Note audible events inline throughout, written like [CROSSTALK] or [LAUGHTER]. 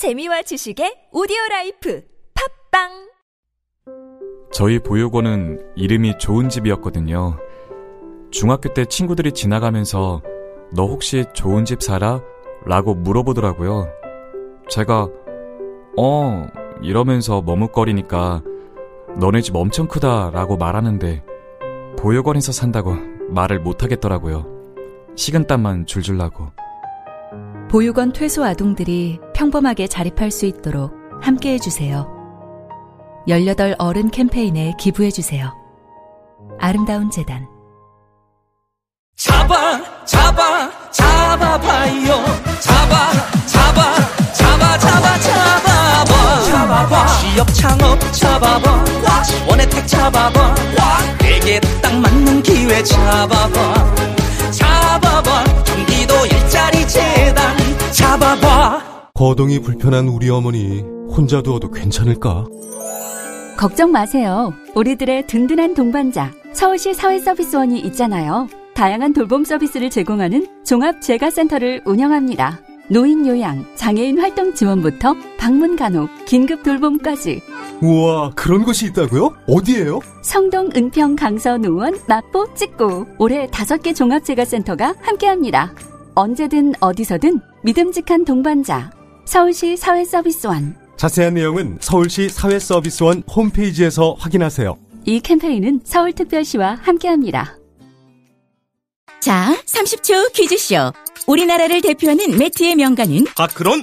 재미와 지식의 오디오 라이프 팟빵 저희 보육원은 이름이 좋은 집이었거든요. 중학교 때 친구들이 지나가면서 너 혹시 좋은 집 살아? 라고 물어보더라고요. 제가 어 이러면서 머뭇거리니까 너네 집 엄청 크다 라고 말하는데 보육원에서 산다고 말을 못하겠더라고요. 식은땀만 줄줄 나고. 보육원 퇴소 아동들이 평범하게 자립할 수 있도록 함께 해 주세요. 18 어른 캠페인에 기부해 주세요. 아름다운 재단. 잡아 잡아 잡아봐요. 잡아 잡아 잡아 잡아 잡아봐 잡아봐. 취업 창업 잡아봐. 원혜택 잡아봐. 내게 딱 맞는 기회 잡아봐. 잡아봐. 경기도 일자리 재단 잡아봐 거동이 불편한 우리 어머니 혼자 두어도 괜찮을까? 걱정 마세요. 우리들의 든든한 동반자, 서울시 사회서비스원이 있잖아요. 다양한 돌봄 서비스를 제공하는 종합재가센터를 운영합니다. 노인 요양, 장애인 활동 지원부터 방문 간호, 긴급 돌봄까지 우와 그런 곳이 있다고요? 어디예요? 성동, 은평, 강서, 노원, 마포, 찍고 올해 다섯 개 종합재가센터가 함께합니다. 언제든 어디서든 믿음직한 동반자 서울시 사회서비스원. 자세한 내용은 서울시 사회서비스원 홈페이지에서 확인하세요. 이 캠페인은 서울특별시와 함께합니다. 자, 30초 퀴즈쇼. 우리나라를 대표하는 매트의 명가는? 파크론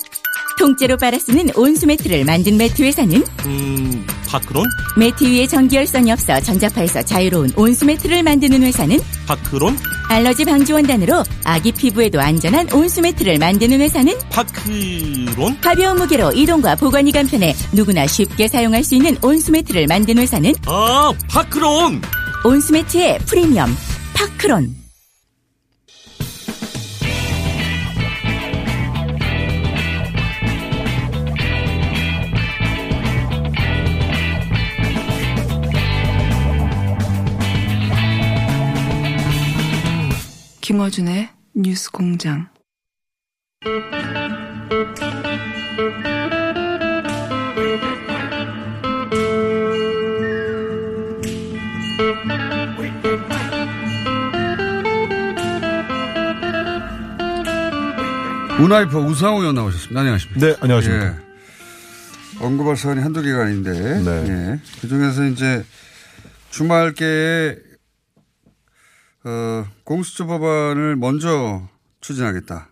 통째로 빨아 쓰는 온수 매트를 만든 매트 회사는 음 파크론 매트 위에 전기열선이 없어 전자파에서 자유로운 온수 매트를 만드는 회사는? 파크론 알러지 방지 원단으로 아기 피부에도 안전한 온수 매트를 만드는 회사는 파크론 가벼운 무게로 이동과 보관이 간편해 누구나 쉽게 사용할 수 있는 온수 매트를 만든 회사는 아 파크론 온수 매트의 프리미엄 파크론. 김어준의 뉴스 공장. 문화이퍼 우상호 의원 나오셨습니다. 안녕하십니까. 네 안녕하십니까. 예. 언급할 사안이 한두 개가 아닌데. 네. 예. 그 중에서 이제 주말께에 어, 공수처 법안을 먼저 추진하겠다.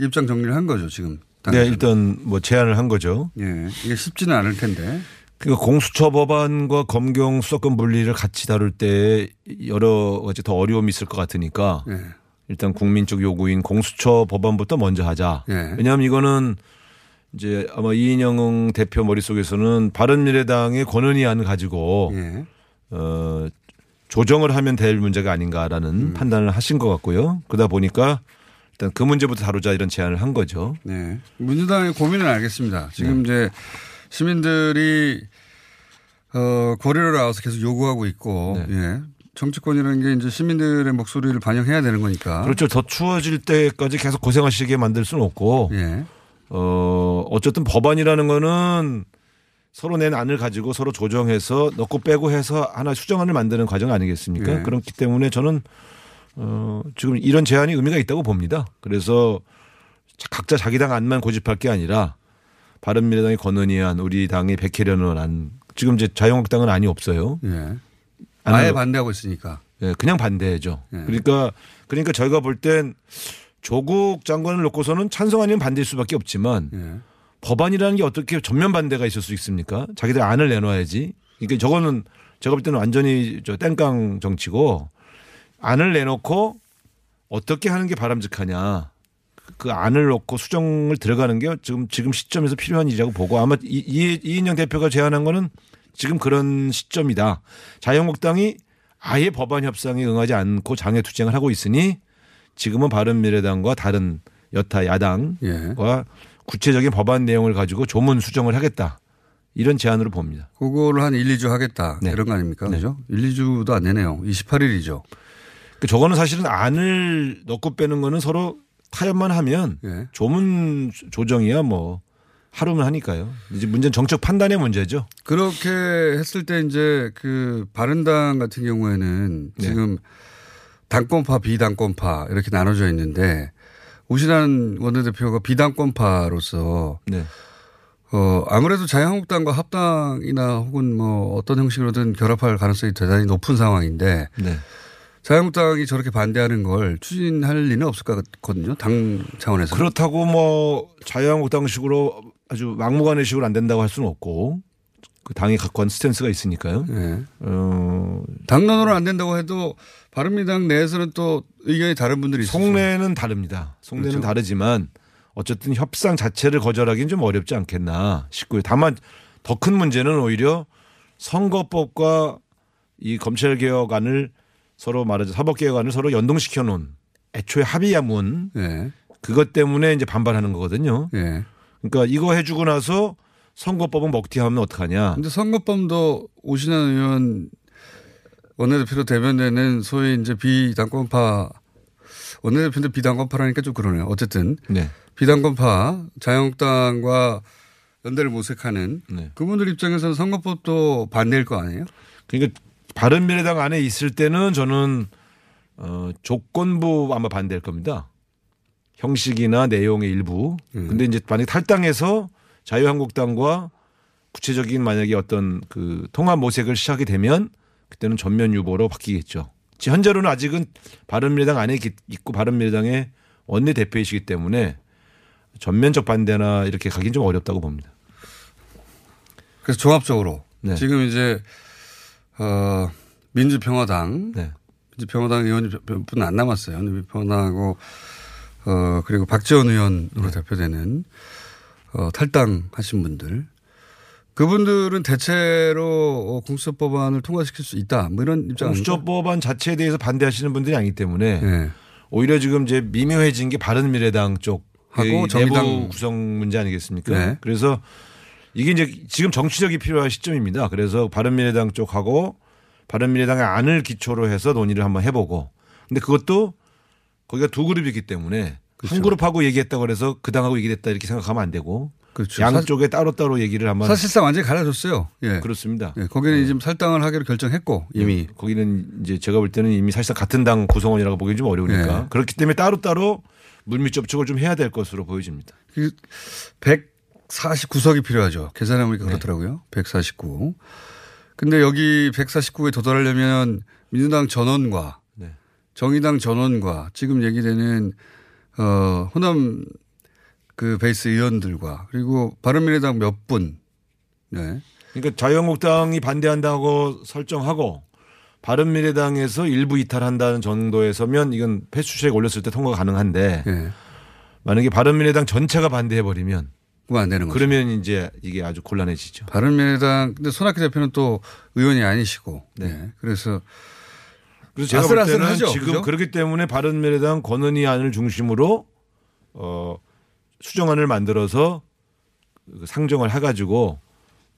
입장 정리를 한 거죠, 지금. 네, 당에서는. 일단 뭐 제안을 한 거죠. 예. 이게 쉽지는 않을 텐데. 그러니까 공수처 법안과 검경 수사권 분리를 같이 다룰 때 여러 가지 더 어려움이 있을 것 같으니까 예. 일단 국민적 요구인 공수처 법안부터 먼저 하자. 예. 왜냐하면 이거는 이제 아마 이인영 대표 머릿속에서는 바른미래당의 권한이안 가지고 예. 어 조정을 하면 될 문제가 아닌가라는 음. 판단을 하신 것 같고요. 그러다 보니까 일단 그 문제부터 다루자 이런 제안을 한 거죠. 네. 민주당의 고민은 알겠습니다. 지금 네. 이제 시민들이 어, 거리로 나와서 계속 요구하고 있고, 네. 예. 정치권이라는 게 이제 시민들의 목소리를 반영해야 되는 거니까. 그렇죠. 더 추워질 때까지 계속 고생하시게 만들 수는 없고, 예. 어, 어쨌든 법안이라는 거는 서로 낸 안을 가지고 서로 조정해서 넣고 빼고 해서 하나 수정안을 만드는 과정 아니겠습니까? 네. 그렇기 때문에 저는 어, 지금 이런 제안이 의미가 있다고 봅니다. 그래서 각자 자기 당 안만 고집할 게 아니라 바른미래당이 권은희 안 우리 당의 백혜련을 안 지금 이제 자유한국당은 안이 없어요. 예. 안을- 아예 반대하고 있으니까. 예, 그냥 반대죠. 예. 그러니까 그러니까 저희가 볼 땐 조국 장관을 놓고서는 찬성 아니면 반대일 수밖에 없지만 예. 법안이라는 게 어떻게 전면 반대가 있을 수 있습니까? 자기들 안을 내놔야지. 그러니까 저거는 제가 볼 때는 완전히 저 땡깡 정치고 안을 내놓고 어떻게 하는 게 바람직하냐. 그 안을 놓고 수정을 들어가는 게 지금 지금 시점에서 필요한 일이라고 보고 아마 이, 이, 이인영 대표가 제안한 거는 지금 그런 시점이다. 자유한국당이 아예 법안 협상에 응하지 않고 장애 투쟁을 하고 있으니 지금은 바른미래당과 다른 여타 야당과 예. 구체적인 법안 내용을 가지고 조문 수정을 하겠다. 이런 제안으로 봅니다. 그거를 한 1, 2주 하겠다. 네. 이런 거 아닙니까? 네. 그죠? 1, 2주도 안 되네요. 28일이죠. 그 저거는 사실은 안을 넣고 빼는 거는 서로 타협만 하면 예. 조문 조정이야 뭐 하루면 하니까요. 이제 문제는 정책 판단의 문제죠. 그렇게 했을 때 이제 그 바른당 같은 경우에는 네. 지금 당권파, 비당권파 이렇게 나눠져 있는데 우신한 원내대표가 비당권파로서 네. 어 아무래도 자유한국당과 합당이나 혹은 뭐 어떤 형식으로든 결합할 가능성이 대단히 높은 상황인데 네. 자유한국당이 저렇게 반대하는 걸 추진할 리는 없을 것 같거든요. 당 차원에서. 그렇다고 뭐 자유한국당식으로 아주 막무가내식으로 안 된다고 할 수는 없고 그 당이 갖고 한 스탠스가 있으니까요. 네. 어, 당론으로 안 된다고 해도 바른미당 내에서는 또 의견이 다른 분들이 있어요. 속내는 다릅니다. 속내는 그렇죠. 다르지만 어쨌든 협상 자체를 거절하기는 좀 어렵지 않겠나 싶고요. 다만 더 큰 문제는 오히려 선거법과 이 검찰개혁안을 서로 말하자 사법개혁안을 서로 연동시켜 놓은 애초에 합의야문 네. 그것 때문에 이제 반발하는 거거든요. 예. 그러니까 이거 해주고 나서 선거법은 먹튀하면 어떡하냐. 근데 선거법도 오신환 의원 원내대표로 대변되는 소위 이제 비당권파 원내대표인데 비당권파라니까 좀 그러네요. 어쨌든 네. 비당권파 자유한국당과 연대를 모색하는 네. 그분들 입장에서는 선거법도 반대일 거 아니에요? 그러니까 바른미래당 안에 있을 때는 저는 어, 조건부 아마 반대할 겁니다. 형식이나 내용의 일부. 근데 이제 만약 탈당해서 자유한국당과 구체적인 만약에 어떤 그 통합 모색을 시작이 되면 그때는 전면 유보로 바뀌겠죠. 지- 현재로는 아직은 바른미래당 안에 기- 있고 바른미래당의 원내 대표이시기 때문에 전면적 반대나 이렇게 가긴 좀 어렵다고 봅니다. 그래서 종합적으로 네. 지금 이제 어 민주평화당 네. 민주평화당 의원이 몇 분 안 남았어요. 민주평화당하고 어 그리고 박지원 의원으로 네. 대표되는 어 탈당하신 분들 그분들은 대체로 어, 공수처 법안을 통과시킬 수 있다. 뭐 이런 입장 아닙니까? 공수처 법안 자체에 대해서 반대하시는 분들이 아니기 때문에 네. 오히려 지금 이제 미묘해진 게 바른 미래당 쪽 하고 그 정의당. 내부 구성 문제 아니겠습니까? 네. 그래서 이게 이제 지금 정치적이 필요한 시점입니다. 그래서 바른 미래당 쪽하고 바른 미래당의 안을 기초로 해서 논의를 한번 해보고 근데 그것도 거기가 두 그룹이기 때문에 한 그룹하고 얘기했다고 그래서 그 당하고 얘기했다 이렇게 생각하면 안 되고 그렇죠. 양쪽에 따로따로 얘기를 한번 사실상 완전히 갈라졌어요. 예. 그렇습니다. 예, 거기는 지금 살당을 하기로 결정했고 이미 거기는 이제 제가 볼 때는 이미 사실상 같은 당 구성원이라고 보기 좀 어려우니까 네. 그렇기 때문에 따로따로 물밑 접촉을 좀 해야 될 것으로 보여집니다. 그 149석이 필요하죠. 계산해 보니까 그렇더라고요. 149. 근데 여기 149에 도달하려면 민주당 전원과 네. 정의당 전원과 지금 얘기되는 어 호남 그 베이스 의원들과 그리고 바른미래당 몇 분. 네. 그러니까 자유한국당이 반대한다고 설정하고 바른미래당에서 일부 이탈한다는 정도에 서면 이건 패스트트랙 올렸을 때 통과 가능한데 네. 만약에 바른미래당 전체가 반대해 버리면 안 되는 거죠. 그러면 이제 이게 아주 곤란해지죠. 바른미래당 근데 손학규 대표는 또 의원이 아니시고. 네. 그래서 그래서 제가 볼 때는 아슬아슬하죠. 지금 그죠? 그렇기 때문에 바른미래당 권은희 안을 중심으로 어 수정안을 만들어서 그 상정을 해가지고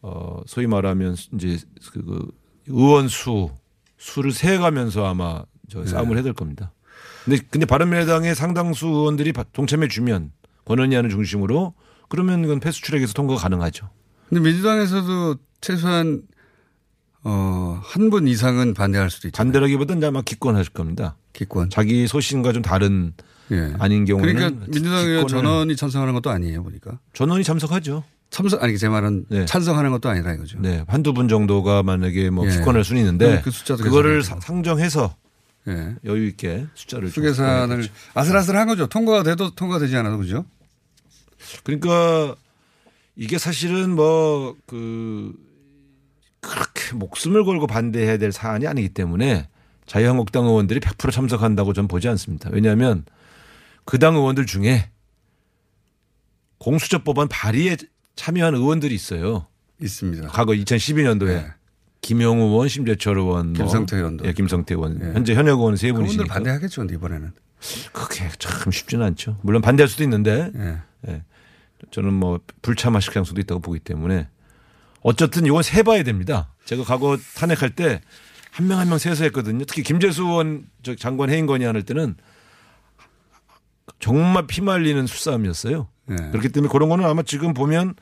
어 소위 말하면 이제 그- 그 의원 수 수를 세가면서 아마 저 싸움을 해야 될 겁니다. 근데 근데 바른미래당의 상당수 의원들이 바- 동참해 주면 권은희 안을 중심으로 그러면 이건 패스트트랙에서 통과가 가능하죠. 근데 민주당에서도 최소한 어, 한 분 이상은 반대할 수도 있죠. 반대라기보다는 아마 기권하실 겁니다. 기권. 자기 소신과 좀 다른 예. 아닌 경우는 그러니까 민주당 의원 기권을- 전원이 찬성하는 것도 아니에요, 보니까. 전원이 참석하죠. 참석, 아니, 제 말은 네. 찬성하는 것도 아니라 이거죠. 네, 한두 분 정도가 만약에 뭐 예. 기권할 수는 있는데 그 숫자도 그거를. 사- 상정해서 예. 여유 있게 숫자를 좀 수계산을. 아슬아슬한 거죠. 통과가 돼도 통과되지 않아도 그죠? 그러니까 이게 사실은 뭐 그 그렇게 목숨을 걸고 반대해야 될 사안이 아니기 때문에 자유한국당 의원들이 100% 참석한다고 저는 보지 않습니다. 왜냐하면 그 당 의원들 중에 공수처 법안 발의에 참여한 의원들이 있어요. 있습니다. 과거 2012년도에 네. 김영우 의원, 심재철 의원, 뭐 김성태 의원도. 예, 김성태 의원, 네. 현재 현역 의원 세 그분들 분이시니까 반대하겠죠, 근데 이번에는. 그게 참 쉽지는 않죠. 물론 반대할 수도 있는데 예. 예. 저는 뭐 불참하실 가능성도 있다고 보기 때문에 어쨌든 이건 세봐야 됩니다. 제가 과거 탄핵할 때한명 한명 세서 했거든요. 특히 김재수 의원 저 장관 해임 건의안 할 때는 정말 피말리는 수싸움이었어요. 예. 그렇기 때문에 그런 거는 아마 지금 보면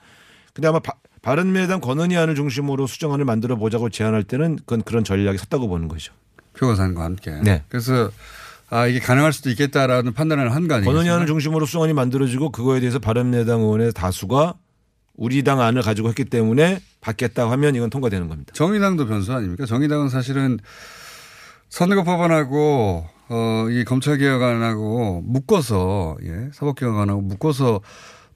근데 아마 바, 바른미래당 권은희안을 중심으로 수정안을 만들어 보자고 제안할 때는 그건 그런 전략이 섰다고 보는 거죠. 표고산과 함께. 네. 그래서 아 이게 가능할 수도 있겠다라는 판단을 한 거 아니겠어요? 권은희안을 중심으로 수정안이 만들어지고 그거에 대해서 바른미래당 의원의 다수가 우리 당 안을 가지고 했기 때문에 받겠다 하면 이건 통과되는 겁니다. 정의당도 변수 아닙니까? 정의당은 사실은 선거법안하고 어, 이 검찰개혁안하고 묶어서 예, 사법개혁안하고 묶어서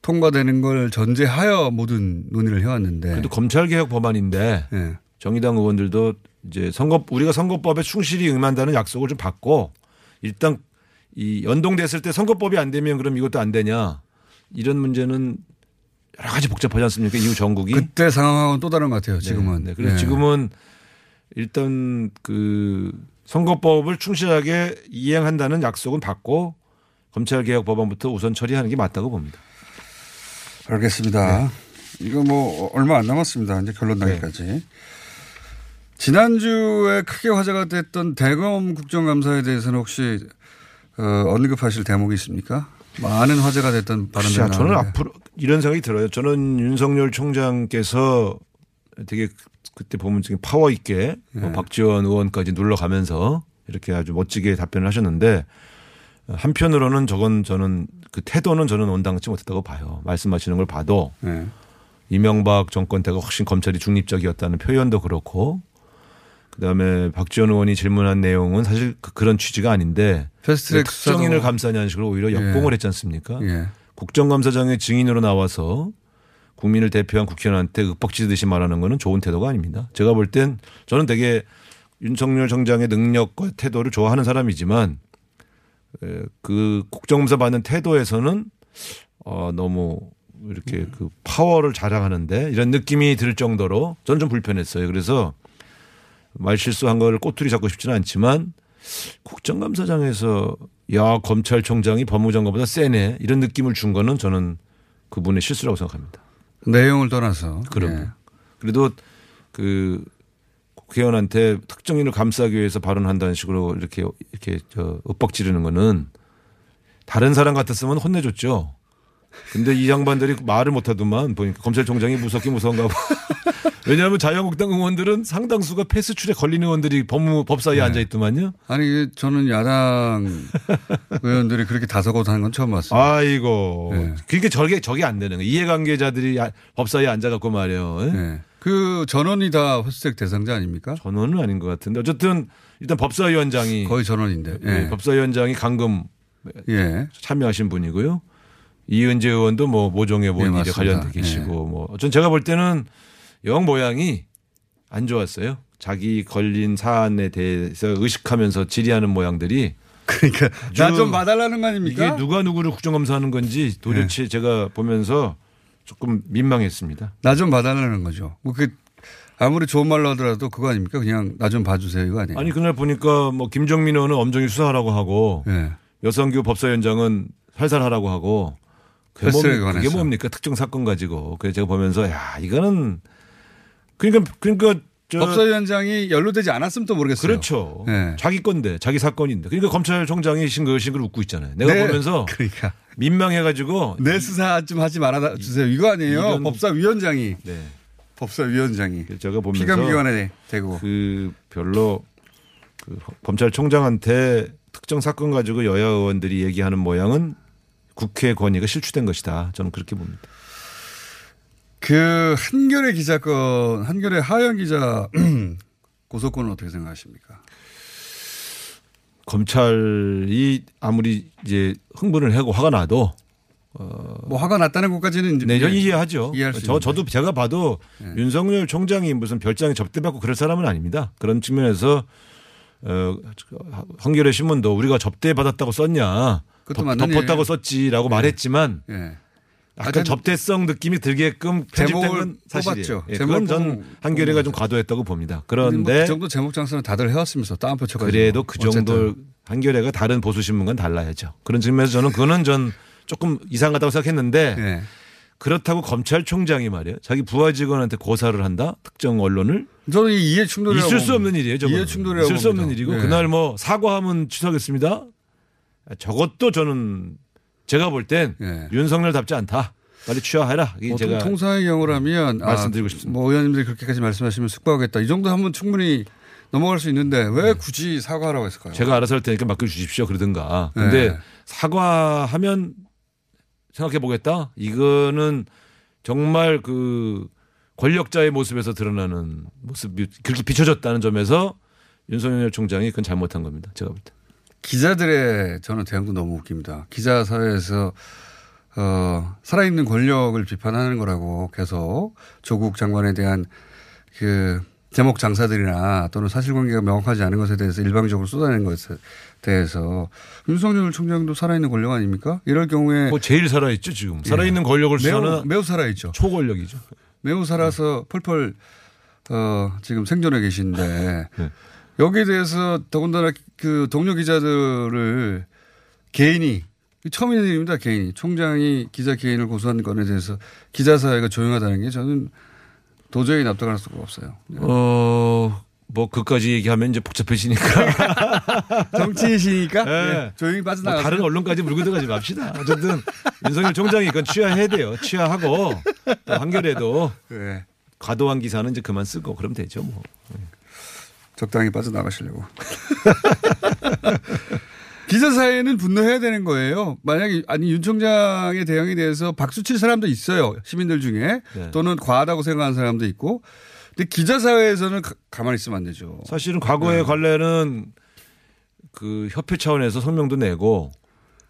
통과되는 걸 전제하여 모든 논의를 해왔는데. 그래도 검찰개혁 법안인데 예. 정의당 의원들도 이제 선거 우리가 선거법에 충실히 응한다는 약속을 좀 받고 일단 이 연동됐을 때 선거법이 안 되면 그럼 이것도 안 되냐 이런 문제는 여러 가지 복잡하지 않습니까? 이후 전국이 그때 상황하고는 또 다른 것 같아요. 지금은. 네, 네. 그래서 예. 지금은 일단 그 선거법을 충실하게 이행한다는 약속은 받고 검찰개혁 법안부터 우선 처리하는 게 맞다고 봅니다. 알겠습니다. 네. 이거 뭐 얼마 안 남았습니다. 이제 결론 나기까지. 지난주에 크게 화제가 됐던 대검 국정감사에 대해서는 혹시 어, 언급하실 대목이 있습니까? 많은 화제가 됐던 발언들 자, 저는 나왔는데. 앞으로 이런 생각이 들어요. 저는 윤석열 총장께서 되게 그때 보면 지금 파워 있게 뭐 네. 박지원 의원까지 눌러가면서 이렇게 아주 멋지게 답변을 하셨는데 한편으로는 저건 저는 그 태도는 저는 온당치 못했다고 봐요. 말씀하시는 걸 봐도 네. 이명박 정권 때가 훨씬 검찰이 중립적이었다는 표현도 그렇고 그다음에 박지원 의원이 질문한 내용은 사실 그- 그런 취지가 아닌데 패스트트랙 특정인을 수사도- 감싸냐는 식으로 오히려 예. 역공을 했지 않습니까? 예. 국정감사장의 증인으로 나와서 국민을 대표한 국회의원한테 윽박지르듯이 말하는 거는 좋은 태도가 아닙니다. 제가 볼 땐 저는 되게 윤석열 정장의 능력과 태도를 좋아하는 사람이지만 에, 그 국정감사 받는 태도에서는 어 너무 이렇게 그 파워를 자랑하는데 이런 느낌이 들 정도로 저는 좀 불편했어요. 그래서 말 실수한 걸 꼬투리 잡고 싶지는 않지만 국정감사장에서 야 검찰총장이 법무장관보다 세네 이런 느낌을 준 거는 저는 그분의 실수라고 생각합니다. 내용을 떠나서. 그럼 예. 그래도 그 국회의원한테 특정인을 감싸기 위해서 발언한다는 식으로 이렇게 이렇게 저 윽박 지르는 거는 다른 사람 같았으면 혼내줬죠. 근데 이 양반들이 말을 못하더만 보니까 검찰총장이 무섭긴 무서운가 봐. [LAUGHS] 왜냐하면 자유한국당 의원들은 상당수가 패스출에 걸린 의원들이 법무 법사위에 네. 앉아 있더만요. 아니 이게 저는 야당 [LAUGHS] 의원들이 그렇게 다소곳하는 건 처음 봤어요. 아이고. 네. 그게 저게 저게 안 되는 거예요. 이해관계자들이 아- 법사위에 앉아갖고 말이에요. 예? 네. 그 전원이 다 패스트트랙 대상자 아닙니까? 전원은 아닌 것 같은데 어쨌든 일단 법사위원장이 거의 전원인데. 예, 예. 법사위원장이 강금 예. 참여하신 분이고요. 이은재 의원도 뭐 모종의 일에 맞습니다. 관련돼 계시고 뭐. 전 제가 볼 때는 영 모양이 안 좋았어요. 자기 걸린 사안에 대해서 의식하면서 질의하는 모양들이 그러니까 나 좀 봐달라는 거 아닙니까? 이게 누가 누구를 국정감사하는 건지 도대체 제가 보면서 조금 민망했습니다. 나 좀 봐달라는 거죠. 뭐그 아무리 좋은 말로 하더라도 그거 아닙니까? 그냥 나 좀 봐주세요 이거 아니에요? 아니 그날 보니까 뭐 김정민 의원은 엄정히 수사하라고 하고 예. 여성교 법사위원장은 살살하라고 하고 그게, 뭡니까? 그게. 뭡니까 특정 사건 가지고 그래서 제가 보면서 야 이거는 그러니까 그러니까 저 법사위원장이 연루되지 않았으면 또 모르겠어요. 그렇죠 예. 자기 건데 자기 사건인데 그러니까 검찰총장이 싱글싱글 웃고 있잖아요 내가 네. 보면서 [LAUGHS] 그러니까 민망해가지고 내 수사 좀 하지 말아 주세요. 이거 아니에요? 이건- 법사위원장이 네 법사위원장이 제가 보면서 피감기관에 대고 그 별로 그 검찰총장한테 특정 사건 가지고 여야 의원들이 얘기하는 모양은 국회 권위가 실추된 것이다. 저는 그렇게 봅니다. 그 한겨레 기자 건 한겨레 하영 기자 [CLEARS THROAT] 고소권은 어떻게 생각하십니까? 검찰이 아무리 이제 흥분을 하고 화가 나도 뭐 화가 났다는 것까지는 이제 네, 저 이해하죠. 이해할 수 저. 저도 제가 봐도 네. 윤석열 총장이 무슨 별장에 접대받고 그럴 사람은 아닙니다. 그런 측면에서 어, 한겨레 신문도 우리가 접대받았다고 썼냐. 그것도 덮- 덮었다고. 썼지라고 말했지만 예. 약간 접대성 느낌이 들게끔 편집된 건 사실이에요. 예, 그건 전 한겨레가 좀 과도했다고 봅니다. 뭐그 그런데 정도 제목 장사는 다들 해왔으면서 따옴표 쳐가지고 그래도 그 정도 어쨌든. 한겨레가 다른 보수 신문과는 달라야죠. 그런 측면에서 저는 그거는 전 조금 이상하다고 생각했는데 예. 그렇다고 검찰총장이 말이에요. 자기 부하 직원한테 고사를 한다. 특정 언론을 저는 이 이해 충돌이라고 있을 수. 없는 일이에요. 이해 충돌이라고 있을 수 없는. 일이고 예. 그날 뭐 사과하면 취소하겠습니다. 저것도 저는 제가 볼땐 예. 윤석열답지 않다. 빨리 취하해라. 이게 보통 제가 통상의 경우라면 말씀드리고 아, 싶습니다. 뭐 의원님들이 그렇게까지 말씀하시면 숙박하겠다. 이 정도 하면 충분히 넘어갈 수 있는데 왜 굳이 사과하라고 했을까요? 제가 알아서 할 테니까 맡겨 주십시오. 그러든가. 근데 네. 사과하면 생각해 보겠다. 이거는 정말 그 권력자의 모습에서 드러나는 모습이 그렇게 비춰졌다는 점에서 윤석열 총장이 그건 잘못한 겁니다. 제가 볼 때. 기자들의 저는 대응도 너무 웃깁니다. 기자 사회에서 어, 살아있는 권력을 비판하는 거라고 계속 조국 장관에 대한 그 제목 장사들이나 또는 사실관계가 명확하지 않은 것에 대해서 일방적으로 쏟아내는 것에 대해서 윤석열 총장도 살아있는 권력 아닙니까? 이럴 경우에 뭐 제일 살아있죠 지금. 살아있는 권력을 매우, 매우 살아있죠. 초권력이죠. 매우 살아서 펄펄 어, 지금 생존해 계신데 네. 여기에 대해서 더군다나 그 동료 기자들을 개인이 처음 있는 일입니다. 개인이 총장이 기자 개인을 고소한 건에 대해서 기자 사회가 조용하다는 게 저는 도저히 납득할 수가 없어요. 어, 뭐 그까지 얘기하면 이제 복잡해지니까. [LAUGHS] 정치이시니까 네. 네, 조용히 뭐 빠져나가세요. 다른 언론까지 물고 들어가지 맙시다. 어쨌든 윤석열 총장이 이건 취하해야 돼요. 취하하고 또 한겨레도 네, 과도한 기사는 이제 그만 쓰고 그러면 되죠. 뭐. 적당히 빠져나가시려고. [LAUGHS] 기자 사회는 분노해야 되는 거예요. 만약에 아니 윤 총장의 대응에 대해서 박수 칠 사람도 있어요. 시민들 중에 네. 또는 과하다고 생각하는 사람도 있고. 근데 기자 사회에서는 가, 가만히 있으면 안 되죠. 사실은 과거의 네. 관례는 그 협회 차원에서 성명도 내고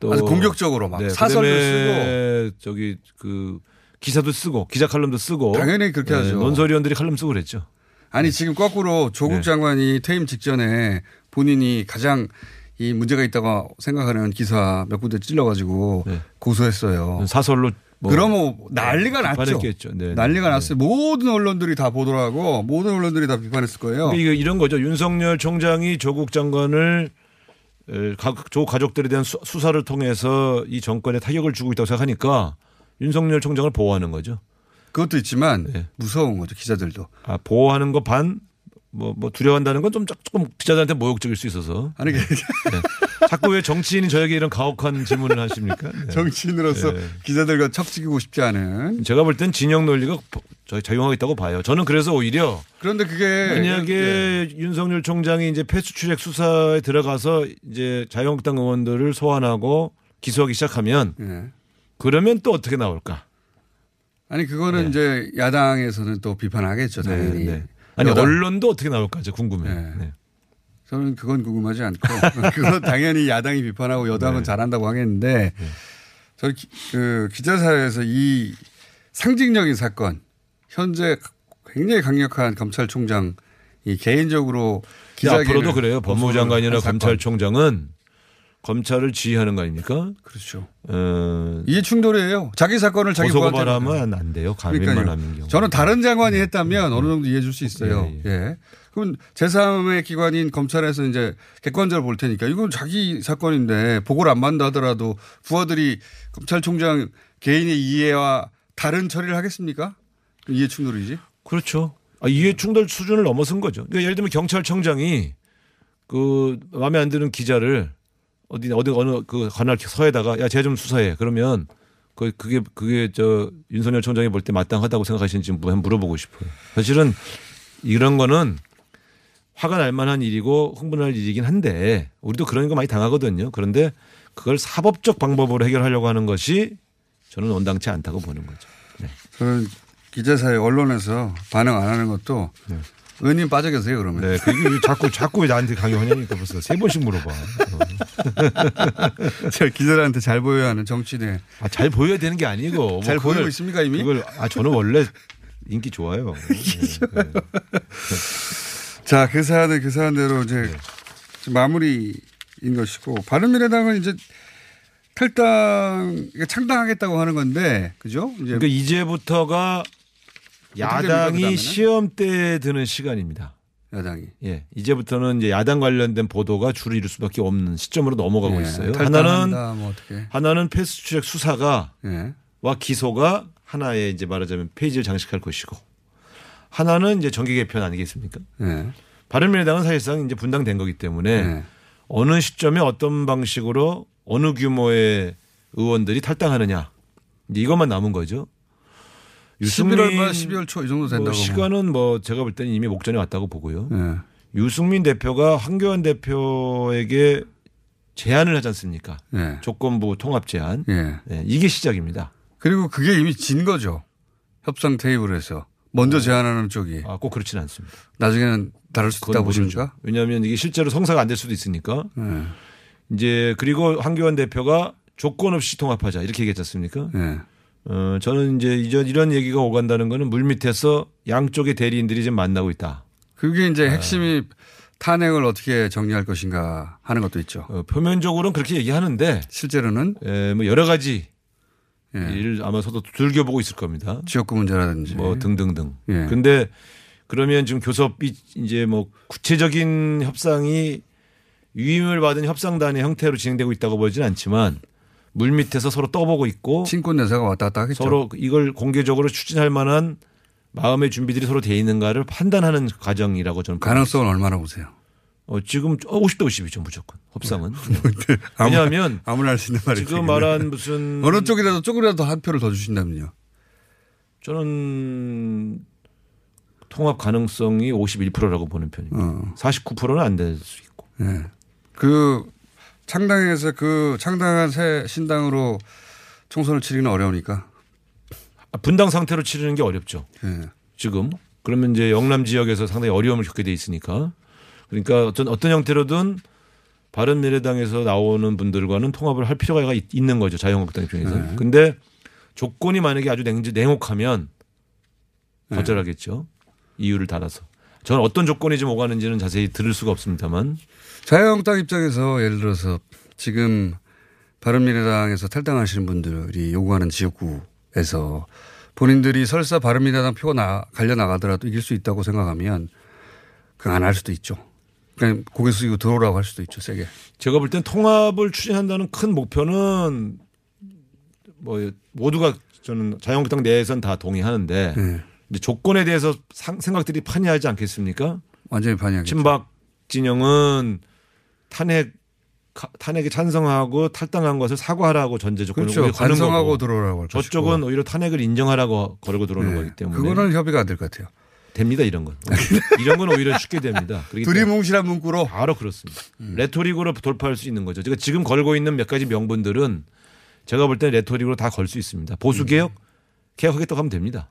또 아주 공격적으로 막 네, 사설도 그다음에 저기 그 기사도 쓰고 기자 칼럼도 쓰고 당연히 그렇게 네, 하죠. 논설위원들이 칼럼 쓰고 그랬죠. 아니 지금 거꾸로 조국 네. 장관이 퇴임 직전에 본인이 가장 이 문제가 있다고 생각하는 기사 몇 군데 찔러가지고 네. 고소했어요. 사설로 뭐 그러면 난리가 났죠. 비판했겠죠. 네, 난리가 네. 났어요. 모든 언론들이 다 보도를 하고 모든 언론들이 다 비판했을 거예요. 이거 이런 거죠. 윤석열 총장이 조국 장관을 조국 가족들에 대한 수- 수사를 통해서 이 정권에 타격을 주고 있다고 생각하니까 윤석열 총장을 보호하는 거죠. 그것도 있지만 네. 무서운 거죠. 기자들도. 아, 보호하는 거 반, 뭐, 뭐 두려워한다는 건 좀 조금 기자들한테 모욕적일 수 있어서. 아니 [LAUGHS] 네. 자꾸 왜 정치인이 저에게 이런 가혹한 질문을 하십니까? 네. 정치인으로서 네. 기자들과 척지기고 싶지 않은. 제가 볼 땐 진영 논리가 저희 작용하고 있다고 봐요. 저는 그래서 오히려 그런데 그게 만약에 예. 윤석열 총장이 이제 패스트트랙 수사에 들어가서 이제 자유한국당 의원들을 소환하고 기소하기 시작하면 예. 그러면 또 어떻게 나올까? 아니 그거는 네. 이제 야당에서는 또 비판하겠죠. 당연히. 네, 네. 아니 여당. 언론도 어떻게 나올까? 저 궁금해. 네. 요 네. 저는 그건 궁금하지 않고 [LAUGHS] 그건 당연히 야당이 비판하고 여당은 네. 잘한다고 하겠는데 기- 그 기자 사회에서 이 상징적인 사건 현재 굉장히 강력한 검찰총장 이 개인적으로 야, 앞으로도 그래요. 법무장관이나 한 사건. 검찰총장은 검찰을 지휘하는 거 아닙니까? 그렇죠. 어, 이게 충돌이에요. 자기 사건을 자기 고소고발하면 안 돼요. 그러니까요. 하는 경우. 저는 다른 장관이 했다면 어느 정도 이해해 줄 수 있어요. 예, 예. 그럼 제3의 기관인 검찰에서 이제 객관적으로 볼 테니까 이건 자기 사건인데 보고를 안 받는다 하더라도 부하들이 검찰총장 개인의 이해와 다른 처리를 하겠습니까? 이해 충돌이지. 그렇죠. 아, 이해 충돌 수준을 넘어선 거죠. 그러니까 예를 들면 경찰청장이 그 마음에 안 드는 기자를 어디 어디 어느 그 관할 서에다가 야 쟤 좀 수사해. 그러면 그 그게 그게 저 윤석열 총장이 볼 때 마땅하다고 생각하시는지 한번 물어보고 싶어요. 사실은 이런 거는 화가 날 만한 일이고 흥분할 일이긴 한데 우리도 그런 거 많이 당하거든요. 그런데 그걸 사법적 방법으로 해결하려고 하는 것이 저는 온당치 않다고 보는 거죠. 네. 저는 기자사회 언론에서 반응 안 하는 것도 의 원님 빠져 계세요 그러면. 네, 그게 자꾸 자꾸 왜 나한테 강요하냐니까 벌써 세 번씩 물어봐. 어. [LAUGHS] 제가 기자들한테 잘 보여야 하는 정치인의 아, 잘 보여야 되는 게 아니고 뭐잘 보이고 있습니까 이미? 그걸 아 저는 원래 인기 좋아요. [LAUGHS] 네, 네. 자, 그 사안은 그 사안대로 이제 네. 마무리인 것이고 바른미래당은 이제 탈당 창당하겠다고 하는 건데 그죠? 이제 그러니까 이제부터가 야당이? 시험 때 드는 시간입니다. 야당이 예, 이제부터는 이제 야당 관련된 보도가 줄을 이룰 수밖에 없는 시점으로 넘어가고 예, 있어요. 하나는 뭐 어떻게 하나는 패스트트랙 수사가 예. 와 기소가 하나의 이제 말하자면 페이지를 장식할 것이고 하나는 이제 정계 개편 아니겠습니까? 예. 바른미래당은 사실상 이제 분당된 거기 때문에 예. 어느 시점에 어떤 방식으로 어느 규모의 의원들이 탈당하느냐 이제 이것만 남은 거죠. 11월 말 12월 초 이 정도 된다고. 뭐 시간은 뭐 제가 볼 때는 이미 목전에 왔다고 보고요. 예. 유승민 대표가 황교안 대표에게 제안을 하지 않습니까? 예. 조건부 통합 제안. 예. 네, 이게 시작입니다. 그리고 그게 이미 진 거죠. 협상 테이블에서 먼저 제안하는 쪽이 아, 꼭 그렇지는 않습니다. 나중에는 다를 수 있다고. 보십니까? 왜냐하면 이게 실제로 성사가 안 될 수도 있으니까. 예. 이제 그리고 황교안 대표가 조건 없이 통합하자 이렇게 얘기했지 않습니까? 예. 어, 저는 이제 이전 이런 얘기가 오간다는 거는 물 밑에서 양쪽의 대리인들이 지금 만나고 있다. 그게 아. 이제 핵심이 탄핵을 어떻게 정리할 것인가 하는 것도 있죠. 어, 표면적으로는 그렇게 얘기하는데 실제로는 에, 뭐 여러 가지 예. 일을 아마 서도 즐겨보고 있을 겁니다. 지역구 문제라든지 뭐 등등등. 예. 근데 그러면 지금 교섭이 이제 뭐 구체적인 협상이 위임을 받은 협상단의 형태로 진행되고 있다고 보지는 않지만 물 밑에서 서로 떠보고 있고 친권 내사가 왔다 갔다 하겠죠. 서로 이걸 공개적으로 추진할 만한 마음의 준비들이 서로 돼 있는가를 판단하는 과정이라고 저는 가능성은 얼마나 보세요? 어, 지금 50대 50이죠 무조건 협상은. 네. 아무- 왜냐하면 아무나 할 수 있는 말이죠. 지금 말한 무슨 [LAUGHS] 어느 쪽이라도 조금이라도 한 표를 더 주신다면요. 저는 통합 가능성이 51%라고 보는 편입니다. 어. 49%는 안 될 수 있고. 예. 그 창당에서 그 창당한 새 신당으로 총선을 치르기는 어려우니까. 아, 분당 상태로 치르는 게 어렵죠. 예. 지금. 그러면 이제 영남 지역에서 상당히 어려움을 겪게 돼 있으니까. 그러니까 어떤 어떤 형태로든 바른 미래당에서 나오는 분들과는 통합을 할 필요가 있- 있는 거죠. 자유한국당 입장에서. 네. 근데 조건이 만약에 아주 냉, 냉혹하면 네. 거절하겠죠. 이유를 달아서. 저는 어떤 조건이 좀 오가는지는 자세히 들을 수가 없습니다만 자유한국당 입장에서 예를 들어서 지금 바른미래당에서 탈당하시는 분들이 요구하는 지역구에서 본인들이 설사 바른미래당 표가 나, 갈려 나가더라도 이길 수 있다고 생각하면 그냥 안 할 수도 있죠. 그냥 고개 숙이고 들어오라고 할 수도 있죠, 세게. 제가 볼 땐 통합을 추진한다는 큰 목표는 뭐 모두가 저는 자유한국당 내에선 다 동의하는데 네. 조건에 대해서 상- 생각들이 판이하지 않겠습니까? 완전히 반영하겠죠. 친박 진영은 탄핵 가- 탄핵에 찬성하고 탈당한 것을 사과하라고 전제 조건을 그렇죠. 반성하고 들어오라고. 저쪽은 오히려 탄핵을 인정하라고 거르고 들어오는 네. 거기 때문에 그거는 협의가 안 될 것 같아요. 됩니다 이런 건 이런 건 오히려 쉽게 됩니다. 두리뭉실한 문구로 바로 그렇습니다. 음. 레토릭으로 돌파할 수 있는 거죠. 제가 지금 걸고 있는 몇 가지 명분들은 제가 볼 때 레토릭으로 다 걸 수 있습니다. 보수 개혁 개혁하겠다고 하면 됩니다.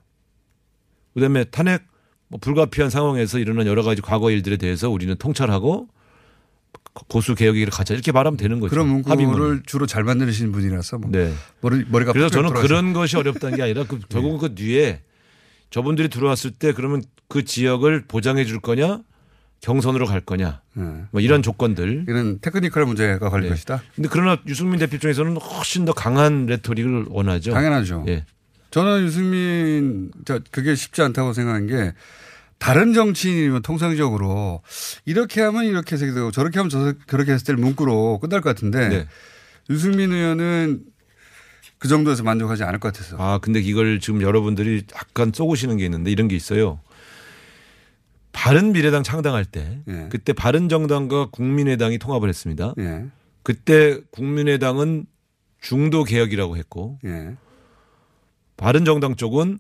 그다음에 탄핵 뭐 불가피한 상황에서 일어난 여러 가지 과거 일들에 대해서 우리는 통찰하고 개혁의 길을 가자 이렇게 말하면 되는 거죠. 그런 문구를. 주로 잘 만드시는 분이라서 뭐 네. 머리, 머리가 그래서 푹 저는 돌아서. 그런 것이 어렵다는 게 아니라 그 [LAUGHS] 결국은 그 뒤에 저분들이 들어왔을 때 그러면 그 지역을 보장해 줄 거냐 경선으로 갈 거냐 네. 뭐 이런 조건들 이런 테크니컬 문제가 걸릴 네. 것이다. 근데 그러나 유승민 대표 입장에서는 훨씬 더 강한 레토릭을 원하죠. 당연하죠. 예. 저는 유승민 저 그게 쉽지 않다고 생각한 게 다른 정치인이면 통상적으로 이렇게 하면 이렇게 해석이 되고 저렇게 하면 저 그렇게 했을 때 문구로 끝날 것 같은데 네. 유승민 의원은 그 정도에서 만족하지 않을 것 같아서. 아, 근데 이걸 지금 여러분들이 약간 쏘고시는 게 있는데 이런 게 있어요. 바른 미래당 창당할 때 예. 그때 바른 정당과 국민의당이 통합을 했습니다. 예. 그때 국민의당은 중도 개혁이라고 했고 예. 바른 정당 쪽은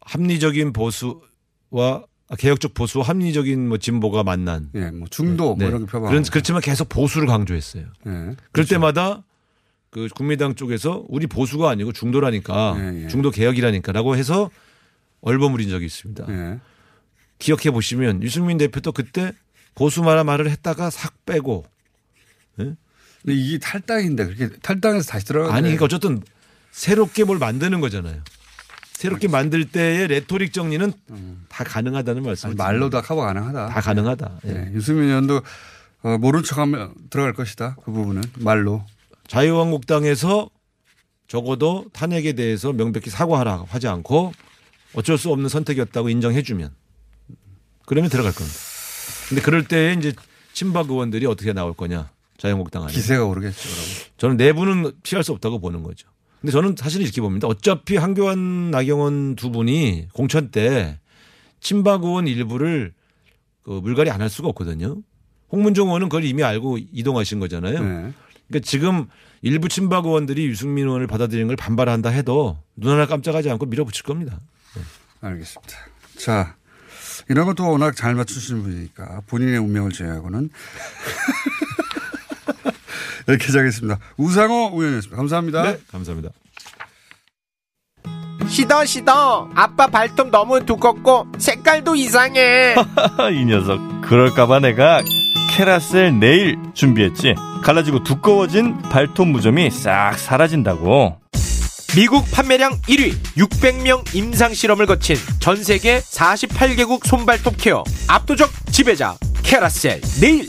합리적인 보수와 아, 개혁적 보수와 합리적인 뭐 진보가 만난 예. 뭐 중도 뭐 네. 이런 게 표방. 그런 그렇지만 계속 보수를 강조했어요. 예. 그럴 그렇죠. 때마다 그 국민당 쪽에서 우리 보수가 아니고 중도라니까 예, 예. 중도 개혁이라니까라고 해서 얼버무린 적이 있습니다. 예. 기억해 보시면 유승민 대표도 그때 보수 말아 말을 했다가 싹 빼고 근데 이게 탈당인데 그렇게 탈당해서 다시 들어가. 아니 그러니까 어쨌든 새롭게 뭘 만드는 거잖아요. 새롭게 만들 때의 레토릭 정리는 다 가능하다는 말씀. 아니, 말로 다 커버 가능하다. 다 가능하다. 예. 예. 유승민 의원도 어, 모른 척하면 들어갈 것이다. 그 부분은 말로. 자유한국당에서 적어도 탄핵에 대해서 명백히 사과하라 하지 않고 어쩔 수 없는 선택이었다고 인정해주면 그러면 들어갈 겁니다. 근데 그럴 때에 이제 친박 의원들이 어떻게 나올 거냐 자유한국당 안에 기세가 오르겠죠. 그러면. 저는 내부는 피할 수 없다고 보는 거죠. 근데 저는 사실은 이렇게 봅니다. 어차피 한교안 나경원 두 분이 공천 때 친박 의원 일부를 그 물갈이 안 할 수가 없거든요. 홍문종 의원은 그걸 이미 알고 이동하신 거잖아요. 네. 그러니까 지금 일부 친박 의원들이 유승민 의원을 받아들이는 걸 반발한다 해도 눈 하나 깜짝하지 않고 밀어붙일 겁니다. 알겠습니다. 자, 이런 것도 워낙 잘 맞추시는 분이니까 본인의 운명을 제외하고는 [LAUGHS] 이렇게 하겠습니다. 우상호 의원이었습니다. 감사합니다. 네, 감사합니다. 시더 시더 아빠 발톱 너무 두껍고 색깔도 이상해 [LAUGHS] 이 녀석 그럴까봐 내가 캐라셀 네일 준비했지 갈라지고 두꺼워진 발톱 무좀이 싹 사라진다고 미국 판매량 1위 600명 임상 실험을 거친 전 세계 48개국 손발톱 케어 압도적 지배자 캐라셀 네일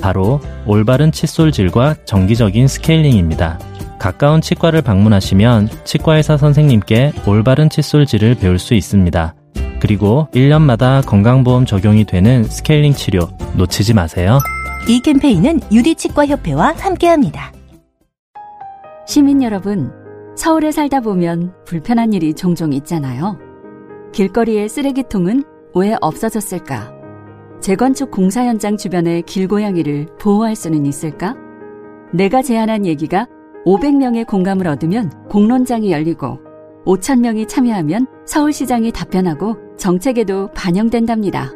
바로 올바른 칫솔질과 정기적인 스케일링입니다. 가까운 치과를 방문하시면 치과의사 선생님께 올바른 칫솔질을 배울 수 있습니다. 그리고 1년마다 건강보험 적용이 되는 스케일링 치료 놓치지 마세요. 이 캠페인은 유디치과협회와 함께합니다. 시민 여러분, 서울에 살다 보면 불편한 일이 종종 있잖아요. 길거리의 쓰레기통은 왜 없어졌을까? 재건축 공사 현장 주변의 길고양이를 보호할 수는 있을까? 내가 제안한 얘기가 500명의 공감을 얻으면 공론장이 열리고 5,000명이 참여하면 서울시장이 답변하고 정책에도 반영된답니다.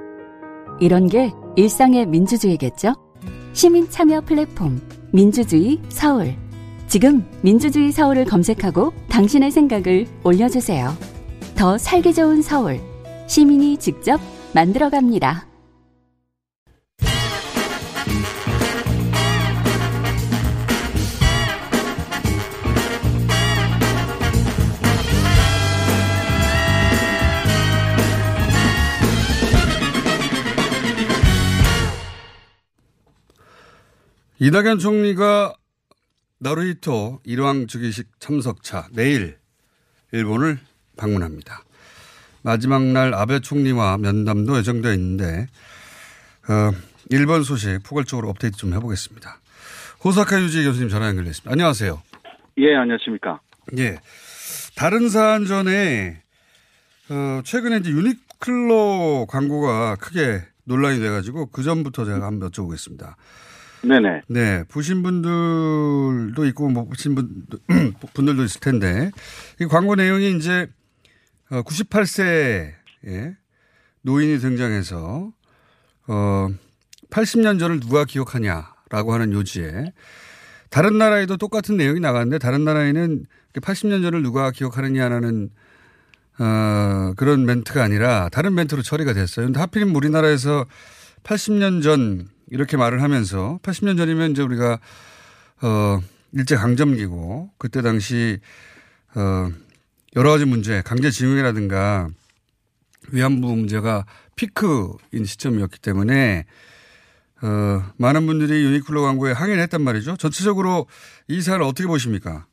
이런 게 일상의 민주주의겠죠? 시민 참여 플랫폼 민주주의 서울. 지금 민주주의 서울을 검색하고 당신의 생각을 올려주세요. 더 살기 좋은 서울. 시민이 직접 만들어갑니다. 이낙연 총리가 나루히토 일왕 즉위식 참석차 내일 일본을 방문합니다. 마지막 날 아베 총리와 면담도 예정되어 있는데 어, 일본 소식 포괄적으로 업데이트 좀 해보겠습니다. 호사카 유지 교수님 전화 연결됐습니다. 안녕하세요. 예, 안녕하십니까. 예. 다른 사안 전에 어, 최근에 이제 유니클로 광고가 크게 논란이 돼가지고 그 전부터 제가 한번 여쭤보겠습니다. 네네. 네. 보신 분들도 있고, 못 보신 분들, [CLEARS THROAT] 분들도 있을 텐데, 이 광고 내용이 이제, 98세, 예, 노인이 등장해서, 어, 80년 전을 누가 기억하냐라고 하는 요지에, 다른 나라에도 똑같은 내용이 나갔는데, 다른 나라에는 80년 전을 누가 기억하느냐라는, 어, 그런 멘트가 아니라, 다른 멘트로 처리가 됐어요. 근데 하필이면 우리나라에서 80년 전, 이렇게 말을 하면서 80년 전이면 이제 우리가 어 일제 강점기고 그때 당시 어 여러 가지 문제 강제징용이라든가 위안부 문제가 피크인 시점이었기 때문에 어 많은 분들이 유니클로 광고에 항의를 했단 말이죠. 전체적으로 이 사안을 어떻게 보십니까?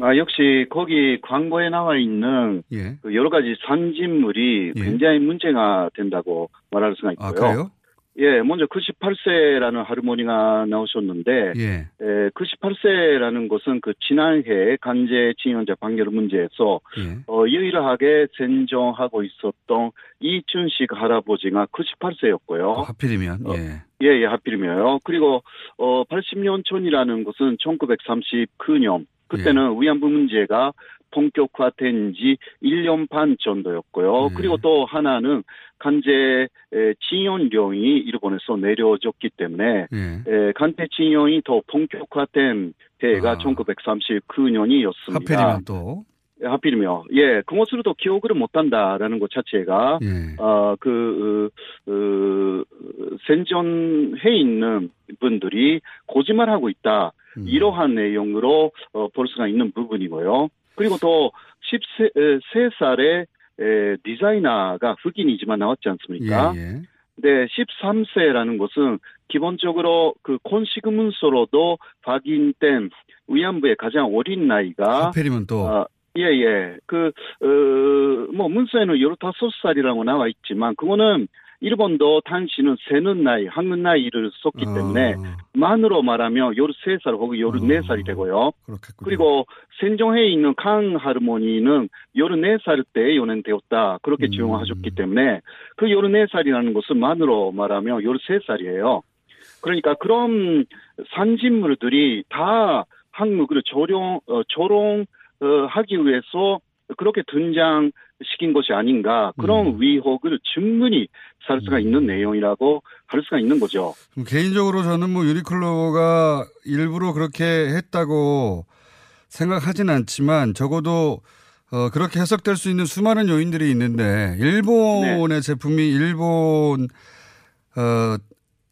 아, 역시 거기 광고에 나와 있는 예. 그 여러 가지 산진물이 예. 굉장히 문제가 된다고 말할 수가 있고요. 아, 그래요? 예, 먼저 98세라는 하르모니가 나오셨는데, 예. 에, 98세라는 것은 그 지난해 간제 징용자 판결 문제에서 예. 어, 유일하게 sen정하고 있었던 이춘식 할아버지가 98세였고요. 하필이면 예. 예, 예, 하필이면요. 그리고 어 80년 전이라는 것은 1939년 그때는 위안부 문제가 본격화된 지 1년 반 정도였고요. 그리고 또 하나는 간제 에, 징용령이 일본에서 내려졌기 때문에 예. 에, 간제 징용이 더 본격화된 해가 1939년이었습니다. 하필이면 또 하필이며 예 그것으로도 기억을 못한다라는 것 자체가 예. 어그 어, 어, 생존해 있는 분들이 거짓말하고 있다 음. 이러한 내용으로 어, 볼 수가 있는 부분이고요. 그리고 또 13살의 에, 디자이너가 흑인이지만 나왔지 않습니까? 예, 예. 네, 13세라는 것은 기본적으로 그 콘시그 문서로도 확인된 위안부의 가장 어린 나이가 하필이면 또 아, 예, 예. 그, 어, 뭐, 문서에는 15살이라고 나와 있지만, 그거는 일본도 당신은 세는 나이, 학는 나이를 썼기 때문에, 만으로 말하면 13살 혹은 14살이 되고요. 그리고 생정해에 있는 강 하르모니는 14살 때 연행되었다. 그렇게 지용하셨기 때문에, 그 14살이라는 것은 만으로 말하면 13살이에요. 그러니까 그런 산진물들이 다 한국을 조롱, 어, 조롱, 어, 하기 위해서 그렇게 등장 시킨 것이 아닌가. 그런 위혹을 충분히 살 수가 있는 내용이라고 할 수가 있는 거죠. 개인적으로 저는 뭐 유니클로가 일부러 그렇게 했다고 생각하진 않지만 적어도 어, 그렇게 해석될 수 있는 수많은 요인들이 있는데 일본의 제품이 일본 어,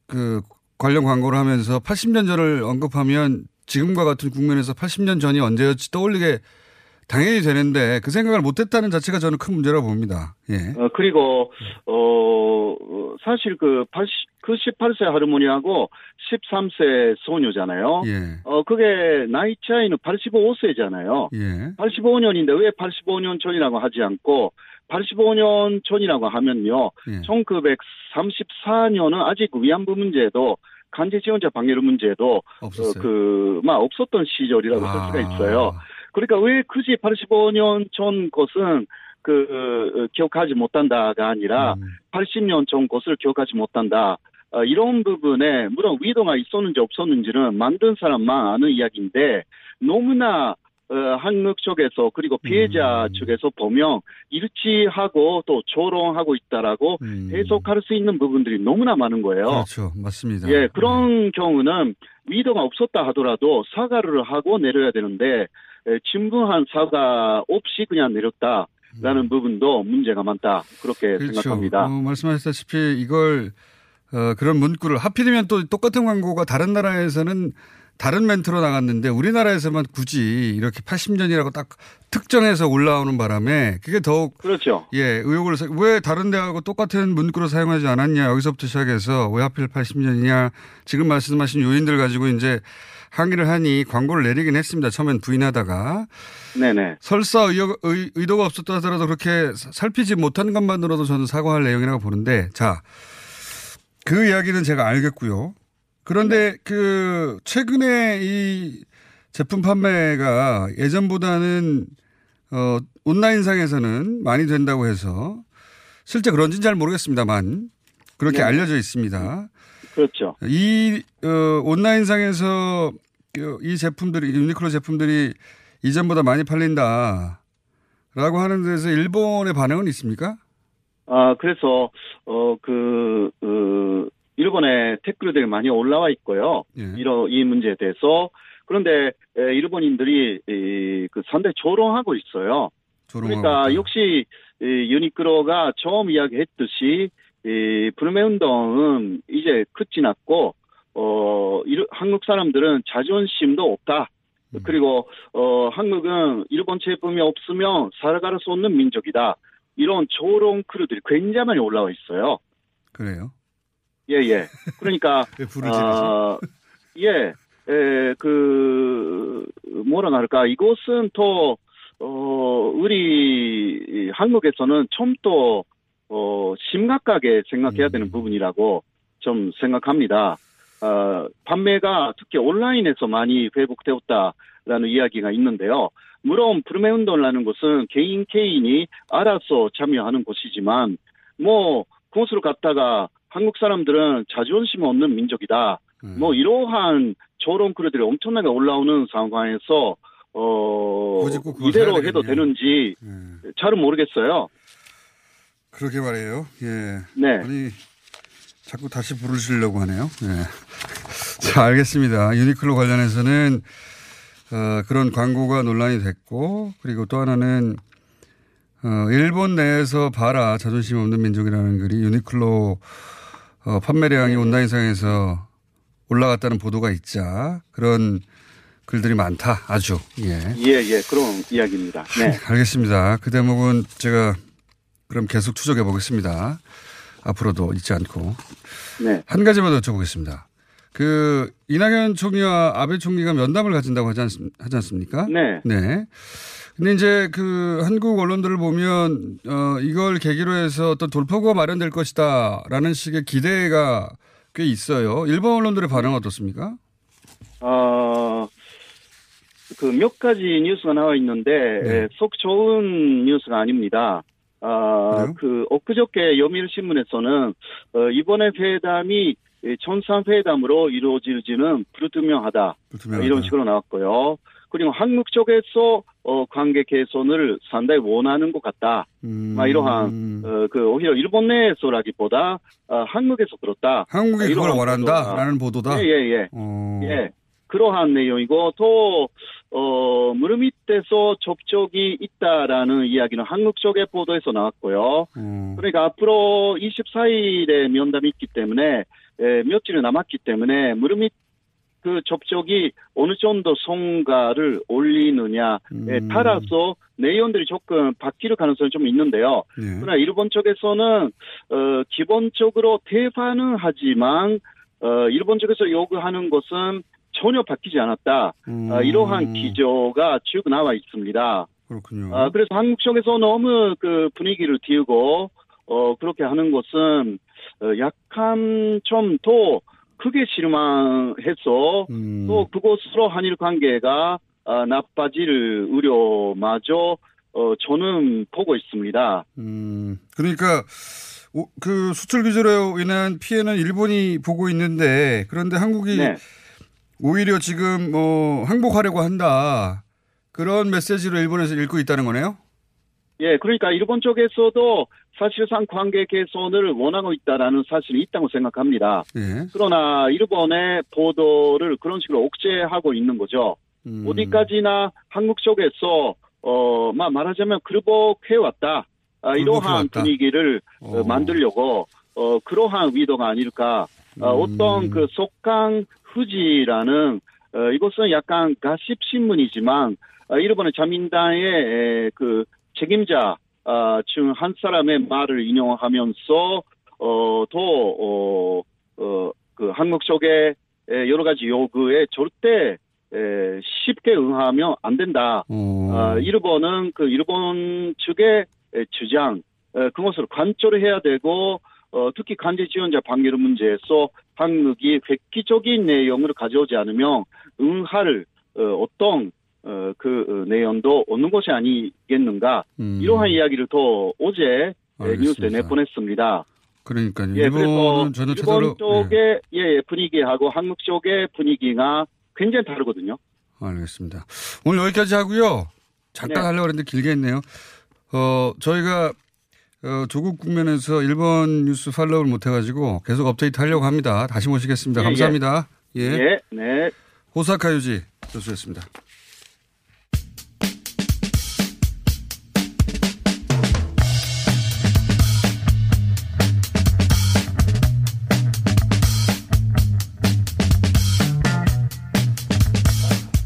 그 관련 광고를 하면서 80년 전을 언급하면 지금과 같은 국면에서 80년 전이 언제였지 떠올리게 당연히 되는데 그 생각을 못했다는 자체가 저는 큰 문제라고 봅니다. 예. 어, 그리고, 어, 어, 사실 그 80, 그 18세 하르모니하고 13세 소녀잖아요. 예. 어, 그게 나이 차이는 85세잖아요. 예. 85년인데 왜 85년 전이라고 하지 않고 85년 전이라고 하면요. 예. 1934년은 아직 위안부 문제도 간제 지원자 방해로 문제도. 어, 그, 막 없었던 시절이라고 할 수가 있어요. 그러니까 왜 굳이 85년 전 것은 그 어, 기억하지 못한다가 아니라 80년 전 것을 기억하지 못한다. 어, 이런 부분에 물론 위도가 있었는지 없었는지는 만든 사람만 아는 이야기인데 너무나 어, 한국 쪽에서 그리고 피해자 측에서 보면 일치하고 또 조롱하고 있다라고 해석할 수 있는 부분들이 너무나 많은 거예요. 그렇죠. 맞습니다. 예, 그런 경우는 위도가 없었다 하더라도 사과를 하고 내려야 되는데 에, 충분한 사과 없이 그냥 내렸다 라는 부분도 문제가 많다 그렇게 그렇죠. 생각합니다. 어, 말씀하셨다시피 이걸 어, 그런 문구를 하필이면 또 똑같은 광고가 다른 나라에서는 다른 멘트로 나갔는데 우리나라에서만 굳이 이렇게 80년이라고 딱 특정해서 올라오는 바람에 그게 더욱 그렇죠. 예 의혹을 사- 왜 다른 데하고 똑같은 문구로 사용하지 않았냐 여기서부터 시작해서 왜 하필 80년이냐 지금 말씀하신 요인들 가지고 이제 항의를 하니 광고를 내리긴 했습니다. 처음엔 부인하다가 네네. 설사 의욕, 의, 의도가 없었다 하더라도 그렇게 사- 살피지 못한 것만으로도 저는 사과할 내용이라고 보는데 자, 그 이야기는 제가 알겠고요. 그런데 그 최근에 이 제품 판매가 예전보다는 어 온라인상에서는 많이 된다고 해서 실제 그런지는 잘 모르겠습니다만 그렇게 네. 알려져 있습니다. 그렇죠. 이 어, 온라인상에서 그, 이 제품들이 유니클로 제품들이 이전보다 많이 팔린다라고 하는 데서 일본의 반응은 있습니까? 아, 그래서, 어, 그, 그, 일본의 댓글들이 많이 올라와 있고요. 예. 이런, 이 문제에 대해서. 그런데, 에, 일본인들이, 이, 그, 상당히 조롱하고 있어요. 조롱하고 그러니까, 역시, 이, 유니크로가 처음 이야기했듯이, 이, 불매 운동은 이제 끝이 났고, 어, 일- 한국 사람들은 자존심도 없다. 음. 그리고, 어, 한국은 일본 제품이 없으면 살아갈 수 없는 민족이다. 이런 조롱 크루들이 굉장히 많이 올라와 있어요. 그래요. 예, 예. 그러니까, [LAUGHS] 아, 예, 에, 그, 뭐라 할까. 이것은 또, 어, 우리 한국에서는 좀 더, 어, 심각하게 생각해야 되는 부분이라고 좀 생각합니다. 어, 판매가 특히 온라인에서 많이 회복되었다라는 이야기가 있는데요. 물론 불매 운동이라는 것은 개인 개인이 알아서 참여하는 것이지만 뭐 그것을 갖다가 한국 사람들은 자존심 없는 민족이다. 뭐 이러한 조롱 글들이 엄청나게 올라오는 상황에서 어 이대로 해도. 되는지 잘은 모르겠어요. 그러게 말이에요. 예. 네. 아니, 자꾸 다시 부르시려고 하네요. 예. [LAUGHS] 자, 알겠습니다. 유니클로 관련해서는, 어, 그런 광고가 논란이 됐고, 그리고 또 하나는, 어, 일본 내에서 봐라. 자존심 없는 민족이라는 글이 유니클로, 어, 판매량이 온라인상에서 올라갔다는 보도가 있자. 그런 글들이 많다. 아주. 예. 예, 예, 그런 이야기입니다. 네. [LAUGHS] 알겠습니다. 그 대목은 제가 그럼 계속 추적해 보겠습니다. 앞으로도 잊지 않고. 네. 한 가지만 더 여쭤보겠습니다. 그 이낙연 총리와 아베 총리가 면담을 가진다고 하지, 않, 하지 않 습니까? 네. 네. 근데 이제 그 한국 언론들을 보면 어 이걸 계기로 해서 어떤 돌파구가 마련될 것이다라는 식의 기대가 꽤 있어요. 일본 언론들의 반응은 어떻습니까? 어, 그 몇 가지 뉴스가 나와 있는데 네. 에, 속 좋은 뉴스가 아닙니다. 아, 그 엊그저께 요미르 신문에서는 어, 이번에 회담이 에, 천산 회담으로 이루어질지는 불투명하다. 불투명하다. 이런 식으로 나왔고요. 그리고 한국 쪽에서 어, 관계 개선을 상당히 원하는 것 같다. 음. 막 이러한 어, 그 오히려 일본 내에서라기보다 어, 한국에서 그렇다. 한국이 아, 그걸 원한다라는 보도다. 예예예. 어. 예. 그러한 내용이고 또 어, 무릎 밑에서 접촉이 있다라는 이야기는 한국 쪽의 보도에서 나왔고요. 음. 그러니까 앞으로 24일에 면담이 있기 때문에 에, 며칠이 남았기 때문에 무릎 밑 그 접촉이 어느 정도 성과를 올리느냐에 음. 따라서 내용들이 조금 바뀔 가능성이 좀 있는데요. 네. 그러나 일본 쪽에서는 어, 기본적으로 대화는 하지만 어, 일본 쪽에서 요구하는 것은 전혀 바뀌지 않았다. 음. 어, 이러한 기조가 쭉 나와 있습니다. 그렇군요. 아, 그래서 한국 쪽에서 너무 그 분위기를 띄우고 어, 그렇게 하는 것은 어, 약간 좀더 크게 실망해서 음. 또 그곳으로 한일 관계가 아, 나빠질 우려마저 어, 저는 보고 있습니다. 음, 그러니까 오- 그 수출 규제로 인한 피해는 일본이 보고 있는데 그런데 한국이 네. 오히려 지금 뭐 항복하려고 한다 그런 메시지로 일본에서 읽고 있다는 거네요. 예, 그러니까 일본 쪽에서도 사실상 관계 개선을 원하고 있다라는 사실이 있다고 생각합니다. 예. 그러나 일본의 보도를 그런 식으로 억제하고 있는 거죠. 음. 어디까지나 한국 쪽에서 어, 막 말하자면 굴복해 왔다. 아, 이러한. 분위기를 어, 만들려고 어, 그러한 의도가 아닐까. 어, 음. 어떤 그 속강 후지라는 어, 이것은 약간 가십 신문이지만 어, 일본의 자민당의 에, 그 책임자 아, 중한 사람의 말을 인용하면서 어, 또 어, 어, 그 한국 쪽의 에, 여러 가지 요구에 절대 에, 쉽게 응하면 안 된다. 어. 아, 일본은 그 일본 측의 에, 주장 에, 그것을 관철을 해야 되고 어, 특히 간제 지원자 방해를 문제에서 한국이 획기적인 내용을 가져오지 않으면 응할 어, 어떤 어, 그 어, 내용도 없는 것이 아니겠는가 음. 이러한 이야기를 또 어제 에, 알겠습니다. 뉴스에 내보냈습니다. 그러니까요. 예, 일본은 전체적으로 일본 쪽의 예, 예, 분위기하고 한국 쪽의 분위기가 굉장히 다르거든요. 알겠습니다. 오늘 여기까지 하고요. 잠깐 네. 하려고 했는데 길게 했네요. 어, 저희가 어, 조국 국면에서 일본 뉴스 팔로우를 못 해가지고 계속 업데이트 하려고 합니다. 다시 모시겠습니다. 예, 감사합니다. 예. 예, 네. 호사카 유지 교수였습니다.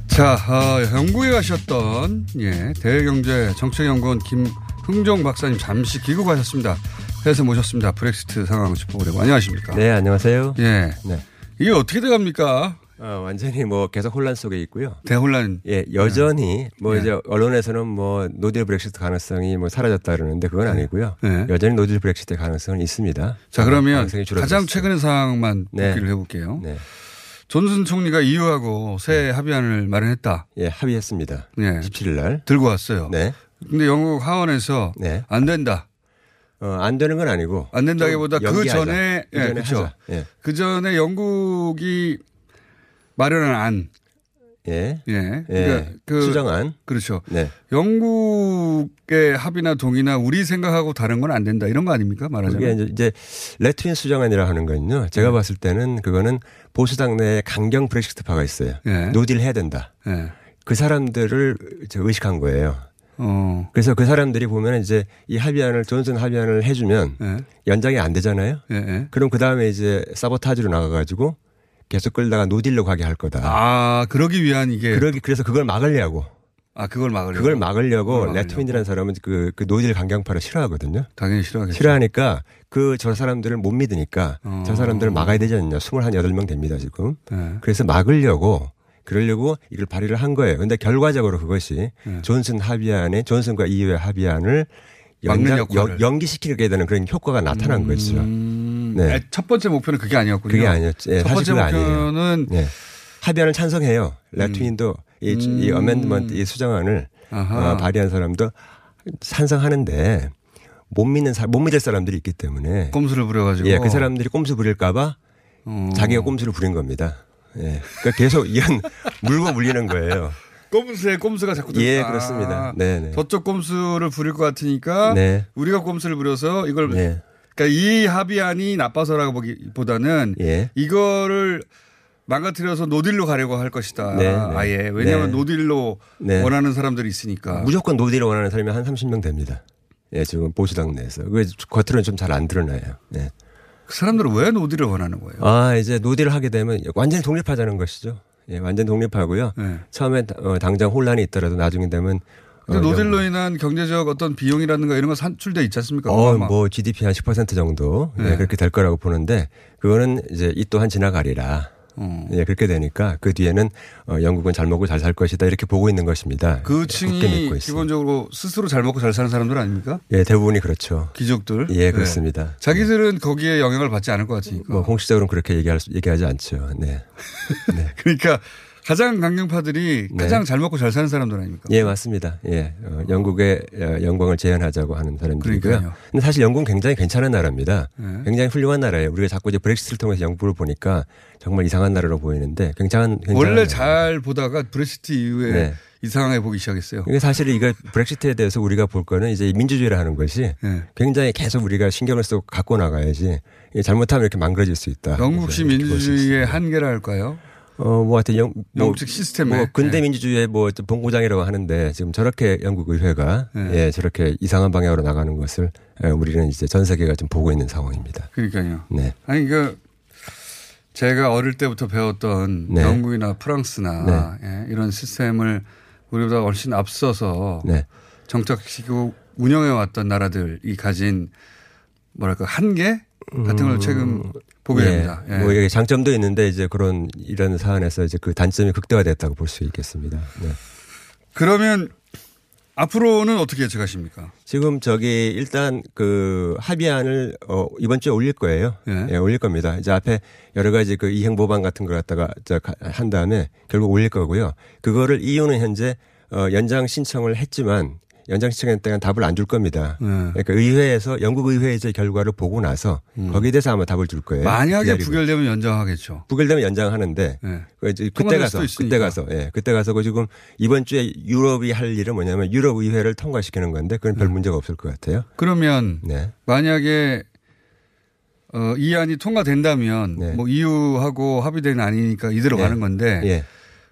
자, 어, 영국에 가셨던 예, 대외경제 정책연구원 김 흥종 박사님 잠시 귀국하셨습니다. 해서 모셨습니다. 브렉시트 상황을 짚어보려고. 안녕하십니까? 네, 안녕하세요. 예. 네. 이게 어떻게 돼갑니까? 어, 완전히 뭐 계속 혼란 속에 있고요. 대혼란. 예, 여전히 뭐 예. 이제 언론에서는 뭐 노딜 브렉시트 가능성이 뭐 사라졌다 그러는데 그건 아니고요. 네. 여전히 노딜 브렉시트의 가능성은 있습니다. 자, 그러면 줄어들었어요. 가장 최근의 상황만 네. 복기를 해볼게요. 네. 존슨 총리가 이유하고 새 합의안을 마련했다. 예, 합의했습니다. 예. 17일 날. 들고 왔어요. 네. 근데 영국 하원에서 네. 안 된다. 어, 안 되는 건 아니고. 안 된다기보다 좀 그. 전에 그 예, 전에 그렇죠. 예. 그 전에 영국이 마련한 안. 예. 예. 예. 그러니까 그 수정안. 그렇죠. 네. 영국의 합의나 동의나 우리 생각하고 다른 건 안 된다. 이런 거 아닙니까? 말하자면. 이제, 이제 레트윈 수정안이라 하는 건요. 제가 네. 봤을 때는 그거는 보수당 내에 강경 브렉시트파가 있어요. 예. 노딜 해야 된다. 예. 그 사람들을 저 의식한 거예요. 어. 그래서 그 사람들이 보면 이제 이 합의안을 존슨 합의안을 해주면 예. 연장이 안 되잖아요. 예. 예. 그럼 그 다음에 이제 사보타지로 나가가지고 계속 끌다가 노딜로 가게 할 거다. 아, 그러기 위한 이게 그러기 그래서 그걸 막으려고. 아 그걸 막으려고. 그걸 막으려고 그걸 막으려고. 레트윈이라는 사람은 그, 그 노딜 강경파를 싫어하거든요. 당연히 싫어하겠죠. 싫어하니까 그 저 사람들을 못 믿으니까 어. 저 사람들을 막아야 되지 않냐. 28명 됩니다, 지금. 네. 그래서 막으려고 그러려고 이걸 발의를 한 거예요. 근데 결과적으로 그것이 네. 존슨 합의안에 존슨과 이후의 합의안을 연장. 연, 연기시키게 되는 그런 효과가 나타난 거죠. 음, 네. 아, 첫 번째 목표는 그게 아니었군요. 그게 아니었죠. 예, 첫 번째. 목표는 네. 합의안을 찬성해요. 레트윈도 이, 이 어멘드먼트 이 수정안을 아하. 어, 발의한 사람도 찬성하는데 못 믿는 사, 못 믿을 사람들이 있기 때문에 꼼수를 부려가지고. 예, 그 사람들이 꼼수 부릴까봐 어. 자기가 꼼수를 부린 겁니다. 예, 그러니까 계속 이건 물고 물리는 거예요. 꼼수에 꼼수가 자꾸 예, 들어가. 그렇습니다. 네, 네. 저쪽 꼼수를 부릴 것 같으니까 네. 우리가 꼼수를 부려서 이걸 네. 그러니까 이 합의안이 나빠서라고 보기보다는 예. 이거를 망가뜨려서 노딜로 가려고 할 것이다. 네, 네. 아예 왜냐하면 네. 노딜로 네. 원하는 사람들이 있으니까. 무조건 노딜을 원하는 사람이 한 30명 됩니다. 예, 지금 보수당 내에서. 그게 겉으로는 좀 잘 안 드러나요. 네. 그 사람들은 왜 노딜을 원하는 거예요? 아, 이제 노딜을 하게 되면 완전히 독립하자는 것이죠. 예, 완전 독립하고요. 네. 처음에 어, 당장 혼란이 있더라도 나중에 되면 근데 어, 노딜로 인한 경제적 어떤 비용이라든가 이런 거 산출돼 있지 않습니까? 어. 뭐 GDP 한 10% 정도 예, 네. 그렇게 될 거라고 보는데 그거는 이제 이 또한 지나가리라. 어. 예, 그렇게 되니까 그 뒤에는 어, 영국은 잘 먹고 잘 살 것이다 이렇게 보고 있는 것입니다. 그 굳게 층이. 기본적으로 스스로 잘 먹고 잘 사는 사람들 아닙니까? 예, 대부분이 그렇죠. 귀족들. 예, 네. 그렇습니다. 자기들은 거기에 영향을 받지 않을 것 같으니까. 뭐 공식적으로는 그렇게 얘기할 수- 얘기하지 않죠. 네. [LAUGHS] 그러니까 가장 강경파들이 네. 가장 잘 먹고 잘 사는 사람들 아닙니까? 예, 맞습니다. 예. 어, 영국의 어, 영광을 재현하자고 하는 사람들이고요. 그러니까요. 근데 사실 영국은 굉장히 괜찮은 나라입니다. 네. 굉장히 훌륭한 나라예요. 우리가 자꾸 이제 브렉시트를 통해서 영국을 보니까 정말 이상한 나라로 보이는데 굉장한 굉장한 원래 나라예요. 잘 보다가 브레시트 이후에 네. 이상하게 보기 시작했어요. 이게 사실 이거 브렉시트에 대해서 우리가 볼 거는 이제 민주주의라 하는 것이 네. 굉장히 계속 우리가 신경을 쓰고 갖고 나가야지 잘못하면 이렇게 망가질 수 있다. 영국식 민주주의의 한계라 할까요? 어, 뭐 하여튼 영, 뭐, 영국식 시스템에. 뭐 근대 네. 민주주의의 뭐 본고장이라고 하는데 지금 저렇게 영국 의회가 네. 예, 저렇게 이상한 방향으로 나가는 것을 예, 우리는 이제 전 세계가 좀 보고 있는 상황입니다. 그러니까요. 네. 아니 그 제가 어릴 때부터 배웠던 네. 영국이나 프랑스나 예, 이런 시스템을 우리보다 훨씬 앞서서 네. 정착시키고 운영해 왔던 나라들이 가진 뭐랄까 한계 같은 걸 최근 보게 예, 됩니다. 예. 뭐 이게 장점도 있는데 이제 그런 이런 사안에서 이제 그 단점이 극대화됐다고 볼 수 있겠습니다. 네. 그러면 앞으로는 어떻게 예측하십니까? 지금 저기 일단 그 합의안을 어 이번 주에 올릴 거예요. 예. 예, 올릴 겁니다. 이제 앞에 여러 가지 그 이행 보반 같은 걸 갖다가 가- 한 다음에 결국 올릴 거고요. 그거를 이유는 현재 어 연장 신청을 했지만 연장 신청했다는 답을 안 줄 겁니다. 네. 그러니까 의회에서 영국 이제 결과를 보고 나서 거기에 대해서 아마 답을 줄 거예요. 음. 만약에 기다리고 부결되면 연장하겠죠. 부결되면 연장하는데 네. 그 그때 가서. 그때 가서 예 그때 가서 그 지금 이번 주에 유럽이 할 일은 뭐냐면 유럽 의회를 통과시키는 건데 그건 별 문제가 없을 것 같아요. 그러면 네. 만약에 어, 이 안이 통과된다면 뭐 EU하고 합의된 안이니까 이대로 네. 가는 건데 예.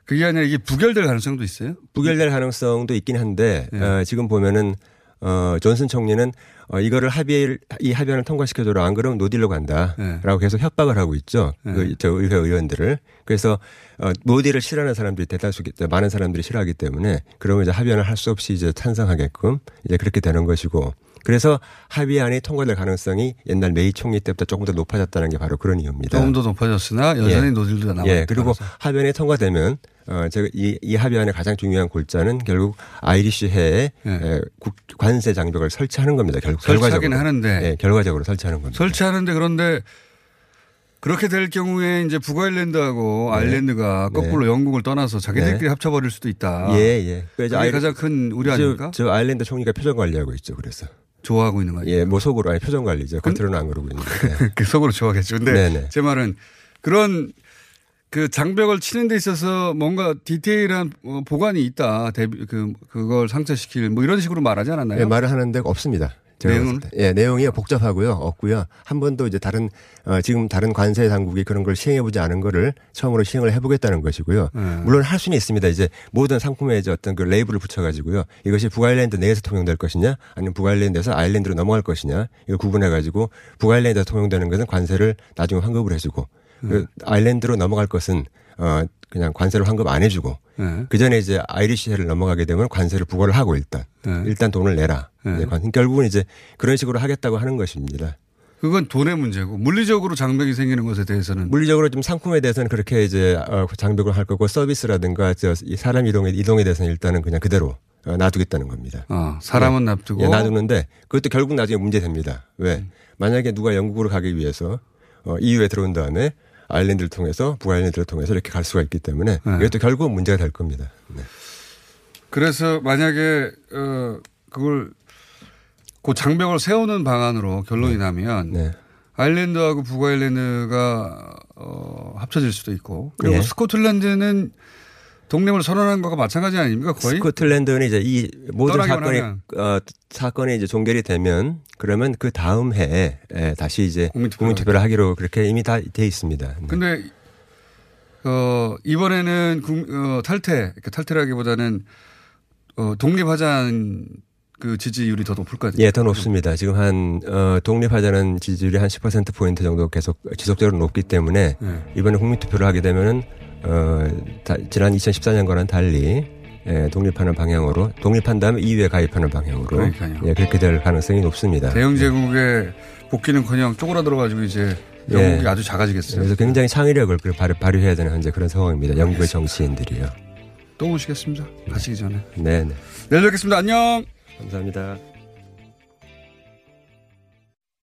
그게 아니라 이게 부결될 가능성도 있어요? 부결될 가능성도 있긴 한데 네. 어, 지금 보면은 어, 존슨 총리는 어, 이거를 합의 이 합의안을 통과시켜줘라 안 그러면 노딜로 간다라고 계속 협박을 하고 있죠. 네. 그, 저 의회 의원들을 그래서 어, 노딜을 싫어하는 사람들이 대다수 많은 사람들이 싫어하기 때문에 그러면 이제 합의안을 할 수 없이 이제 찬성하게끔 이제 그렇게 되는 것이고 그래서 합의안이 통과될 가능성이 옛날 메이 총리 때부터 조금 더 높아졌다는 게 바로 그런 이유입니다. 조금 더 높아졌으나 여전히 예. 노딜도 남아. 예, 그리고 합의안이 통과되면 어 제가 이, 이 합의안의 가장 중요한 골자는 결국 아이리쉬해에 에, 국- 관세 장벽을 설치하는 겁니다. 결국 예. 설치하긴 결과적으로. 하는데. 예, 결과적으로 설치하는 겁니다. 설치하는데 그런데 그렇게 될 경우에 이제 북아일랜드하고 네. 아일랜드가 거꾸로 영국을 떠나서 자기들끼리 네. 합쳐버릴 수도 있다. 예, 예. 그게 아이- 가장 큰 우려 저- 아닙니까? 저, 아일랜드 총리가 표정 관리하고 있죠. 그래서 좋아하고 있는 거예요. 예, 뭐 속으로 아니 표정 관리죠. 겉으로는 안 그러고 있는데. 예. [LAUGHS] 그 속으로 좋아하겠죠. 근데 네네. 제 말은 그런 그 장벽을 치는 데 있어서 뭔가 디테일한 어, 보관이 있다. 그, 그걸 상쇄시킬 뭐 이런 식으로 말하지 않았나요? 예, 말을 하는 데가 없습니다. 내용은? 예, 내용이 복잡하고요. 없고요. 한 번도 이제 다른 어, 지금 다른 관세 당국이 그런 걸 시행해 보지 않은 거를 처음으로 시행을 해 보겠다는 것이고요. 네. 물론 할 수는 있습니다. 이제 모든 상품에 이제 어떤 그 레이블을 붙여 가지고요. 이것이 북아일랜드 내에서 통용될 것이냐 아니면 북아일랜드에서 아일랜드로 넘어갈 것이냐 이걸 구분해 가지고 북아일랜드에서 통용되는 것은 관세를 나중에 환급을 해 주고 그 아일랜드로 넘어갈 것은 어 그냥 관세를 환급 안 해주고 네. 그 전에 이제 아이리시해를 넘어가게 되면 관세를 부과를 하고 일단 네. 일단 돈을 내라. 네. 관- 결국은 이제 그런 식으로 하겠다고 하는 것입니다. 그건 돈의 문제고 물리적으로 장벽이 생기는 것에 대해서는 물리적으로 좀 상품에 대해서는 그렇게 이제 어, 장벽을 할 거고 서비스라든가 저이 사람 이동에 이동에 대해서는 일단은 그냥 그대로 어, 놔두겠다는 겁니다. 어, 사람은 놔두고 예, 놔두는데 그것도 결국 나중에 문제 됩니다. 왜? 음. 만약에 누가 영국으로 가기 위해서 어, EU에 들어온 다음에 아일랜드를 통해서 북아일랜드를 통해서 이렇게 갈 수가 있기 때문에 네. 이것도 결국은 문제가 될 겁니다. 네. 그래서 만약에 어 그걸 그 장벽을 세우는 방안으로 결론이 나면 네. 아일랜드하고 북아일랜드가 어 합쳐질 수도 있고 그리고 예. 스코틀랜드는 독립을 선언한 것과 마찬가지 아닙니까 거의 스코틀랜드는 이제 이 모든 사건이. 어, 사건이 이제 종결이 되면 그러면 그 다음 해에 에, 다시 이제 국민투표를 국민 투표를 하기로 그렇게 이미 다 돼 있습니다. 네. 근데 어 이번에는 국- 어, 탈퇴 탈퇴라기보다는 어 독립하자는 그 지지율이 더 높을 거 아니에요. 예, 더 높습니다. 지금 한, 어, 독립하자는 지지율이 한 10%포인트 정도 계속 지속적으로 높기 때문에 네. 이번에 국민 투표를 하게 되면은, 어, 다, 지난 2014년과는 달리, 예, 독립하는 방향으로, 독립한 다음에 EU에 가입하는 방향으로. 그러니까요. 예, 그렇게 될 가능성이 높습니다. 대영 제국에 복귀는커녕 쪼그라들어가지고 이제 영국이 예. 아주 작아지겠어요. 그래서 굉장히 창의력을 그 발휘, 발휘해야 되는 현재 그런 상황입니다. 영국의 정치인들이요. 또 오시겠습니다. 가시기 전에. 네, 네. 내일 뵙겠습니다. 안녕. 감사합니다.